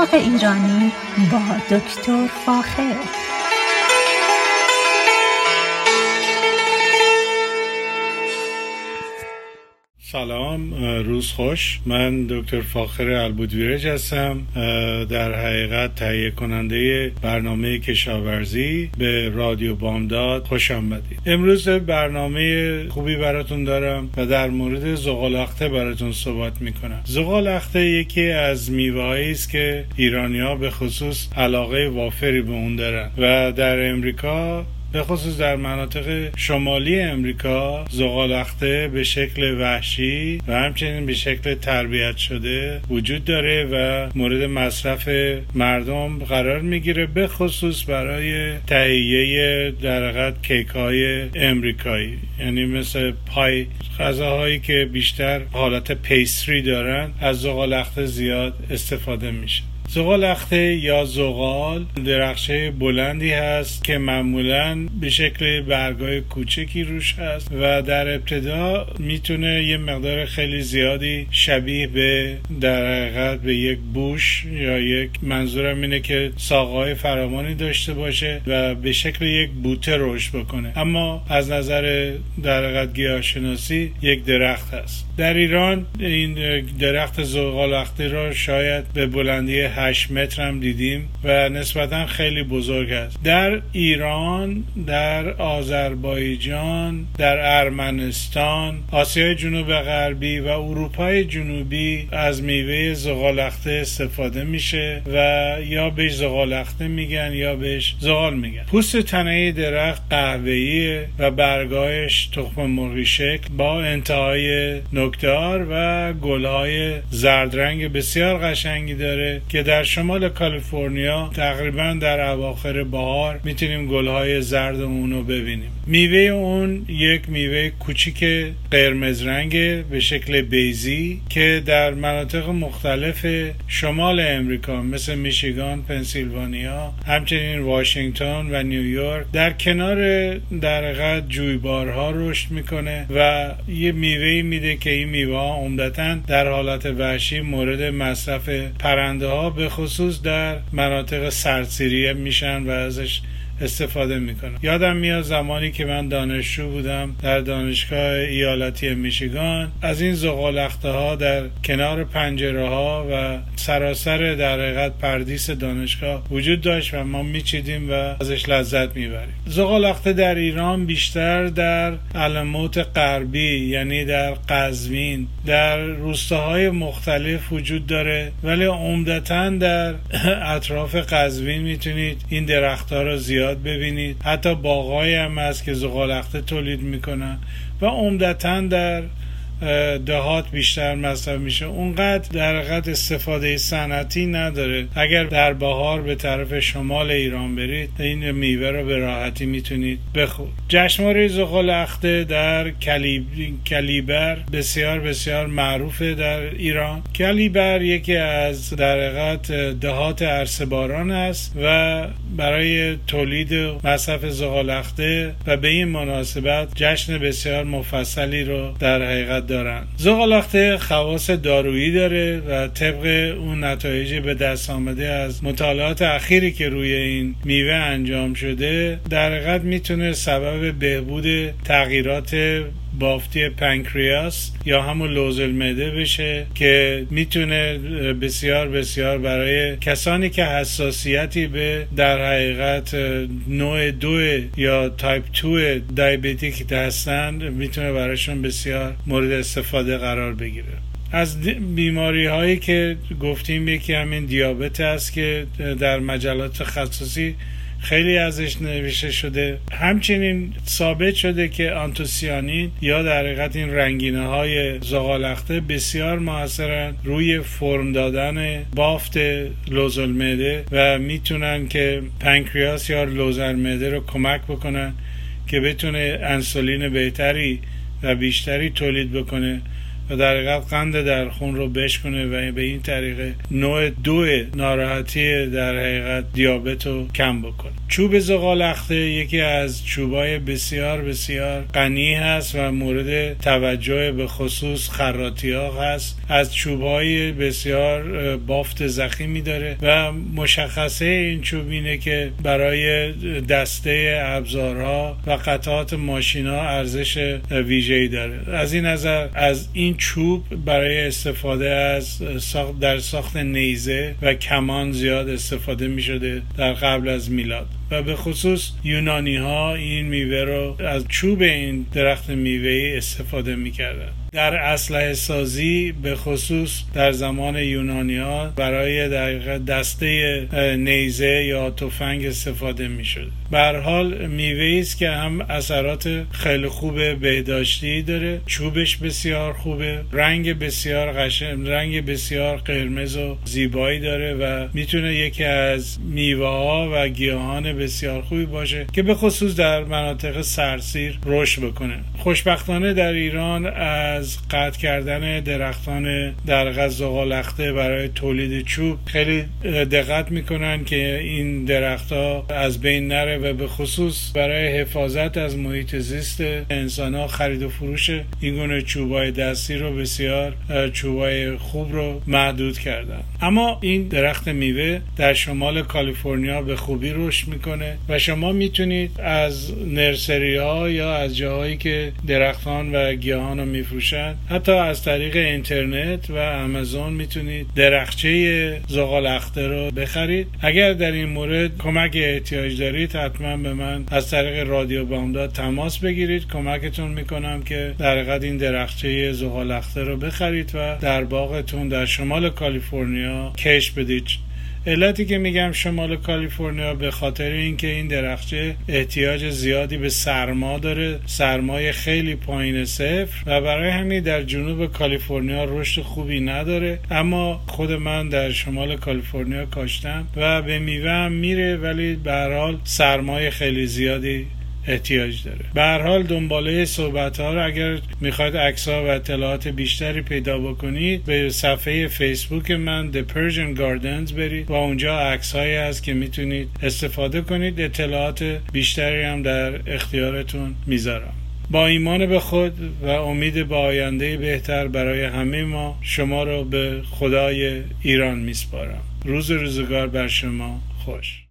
باغ ایرانی با دکتر فاخر. سلام روز خوش. من دکتر فاخر البودویرج هستم. در حقیقت تهیه کننده برنامه کشاورزی به رادیو بامداد خوش آمدید. امروز برنامه خوبی براتون دارم و در مورد زغالخته براتون صحبت می‌کنم. زغالخته یکی از میوه است که ایرانی ها به خصوص علاقه وافری به اون دارن و در امریکا به خصوص در مناطق شمالی امریکا زغالخته به شکل وحشی و همچنین به شکل تربیت شده وجود داره و مورد مصرف مردم قرار می‌گیره به خصوص برای تهیه در کیک های امریکایی. یعنی مثل پای غذاهایی که بیشتر حالت پیستری دارن از زغالخته زیاد استفاده میشه. زغال اخته یا زغال درخشه بلندی هست که معمولا به شکل برگای کوچکی روش هست و در ابتدا می‌تونه یه مقدار خیلی زیادی شبیه به در حقیقت به یک بوش یا یک منظورم اینه که ساقهای فرامانی داشته باشه و به شکل یک بوته رشد بکنه. اما از نظر در حقیقت گیاهشناسی یک درخت هست. در ایران این درخت زغال اخته را شاید به بلندی 8 متر هم دیدیم و نسبتا خیلی بزرگ است. در ایران در آذربایجان در ارمنستان آسیای جنوب غربی و اروپای جنوبی از میوه زغالخته استفاده میشه و یا بهش زغالخته میگن یا بهش زغال میگن. پوست تنه درخت قهوه‌ای و برگایش تخم مرغی شکل با انتهای نکتار و گلهای زردرنگ بسیار قشنگی داره که در شمال کالیفرنیا تقریبا در اواخر بهار می‌تونیم گلهای زرد اونو ببینیم. میوه اون یک میوه کوچیک قرمز رنگ به شکل بیزی که در مناطق مختلف شمال امریکا مثل میشیگان، پنسیلوانیا، همچنین واشنگتن و نیویورک در کنار در جویبارها رشد می‌کنه و یه میوه میده که این میوه ها عمدتا در حالت وحشی مورد مصرف پرنده ها به خصوص در مناطق سرسیریه میشن و ازش استفاده می‌کنم. یادم میاد زمانی که من دانشجو بودم در دانشگاه ایالتی میشیگان. از این زغالخته ها در کنار پنجره ها و سراسر در حقیقت پردیس دانشگاه وجود داشت و ما میچیدیم و ازش لذت می‌بریم. زغالخته در ایران بیشتر در علموت غربی یعنی در قزوین در روستاهای مختلف وجود داره. ولی عمدتا در اطراف قزوین می‌تونید این درختها رو زیاد ببینید. حتی باغایی هم هست که زغالخته تولید می‌کنن و عمدتا در دهات بیشتر مصرف میشه. اونقدر در حقیقت استفاده صنعتی نداره. اگر در بهار به طرف شمال ایران برید این میوه رو به راحتی می‌تونید بخور جشنواره زغال اخته در کلیبر بسیار بسیار معروفه در ایران. کلیبر یکی از در حقیقت دهات ارسباران است و برای تولید مصرف زغال اخته و به این مناسبت جشن بسیار مفصلی رو در حقیقت دارن. زغالخته خواص دارویی داره و طبق اون نتایج به دست آمده از مطالعات اخیری که روی این میوه انجام شده در حقیقت می‌تونه سبب بهبود تغییرات بافتی pancreas یا همون لوز المعده بشه که می‌تونه بسیار بسیار برای کسانی که حساسیتی به در حقیقت نوع دو یا تایپ 2 diabetic هستند می‌تونه برایشون بسیار مورد استفاده قرار بگیره. از بیماری هایی که گفتیم یکی همین دیابت است که در مجلات تخصصی خیلی ازش نوشته شده. همچنین ثابت شده که آنتوسیانین یا در حقیقت این رنگینه های زغال‌اخته بسیار موثرن روی فرم دادن بافت لوزالمعده و می‌تونن که پنکریاس یا لوزالمعده رو کمک بکنن که بتونه انسولین بهتری و بیشتری تولید بکنه. و در حقیقت قند در خون رو بشکنه و به این طریق نوع دو ناراحتی در حقیقت دیابت رو کم بکنه. چوب زغالخته یکی از چوبای بسیار بسیار غنی هست و مورد توجه به خصوص خراتی ها هست. از چوبهای بسیار بافت زخیمی داره و مشخصه این چوب اینه که برای دسته ابزارها و قطعات ماشینا ارزش ویژه‌ای داره. از این نظر از این چوب برای استفاده از ساخت در ساخت نیزه و کمان زیاد استفاده می شده در قبل از میلاد. و به خصوص یونانی ها این میوه رو از چوب این درخت میوه استفاده می‌کردن. در اسلحه سازی به خصوص در زمان یونانی ها برای در دسته نیزه یا تفنگ استفاده می شد بر حال میوه است که هم اثرات خیلی خوب بهداشتی داره چوبش بسیار خوبه رنگ بسیار قشنگ رنگ بسیار قرمز و زیبایی داره و می‌تونه یکی از میوه ها و گیاهان بسیار خوبی باشه که به خصوص در مناطق سرسیر رشد بکنه. خوشبختانه در ایران از قطع کردن درختان در غزاقالخته برای تولید چوب خیلی دقت می‌کنن که این درختها از بین نره و به خصوص برای حفاظت از محیط زیست انسان ها خرید و فروش این گونه چوبای دستی رو بسیار چوبای خوب رو محدود کردن. اما این درخت میوه در شمال کالیفرنیا به خوبی رشد می‌کنه و شما می‌تونید از نرسری ها یا از جاهایی که درختان و گیاهان رو میفروشن حتی از طریق اینترنت و آمازون می‌تونید درخچه زغال اخته رو بخرید. اگر در این مورد کمک احتیاج دارید حتما به من از طریق رادیو بامداد تماس بگیرید. کمکتون می‌کنم که در این درخچه زغال اخته رو بخرید و در باغتون در شمال کالیفرنیا کش بدید. علتی که میگم شمال کالیفرنیا به خاطر اینکه این درخچه احتیاج زیادی به سرما داره سرمای خیلی پایین صفر و برای همین در جنوب کالیفرنیا رشد خوبی نداره. اما خود من در شمال کالیفرنیا کاشتم و به میوه هم میره ولی به حال سرمای خیلی زیادی احتیاج داره. به هر حال دنباله صحبت ها رو اگر می‌خواید عکس ها و اطلاعات بیشتری پیدا بکنید به صفحه فیسبوک من The Persian Gardens برید و اونجا عکس هایی هست که می‌تونید استفاده کنید. اطلاعات بیشتری هم در اختیارتون می‌ذارم. با ایمان به خود و امید به آینده بهتر برای همه ما شما رو به خدای ایران میسپارم. روز روزگار بر شما خوش.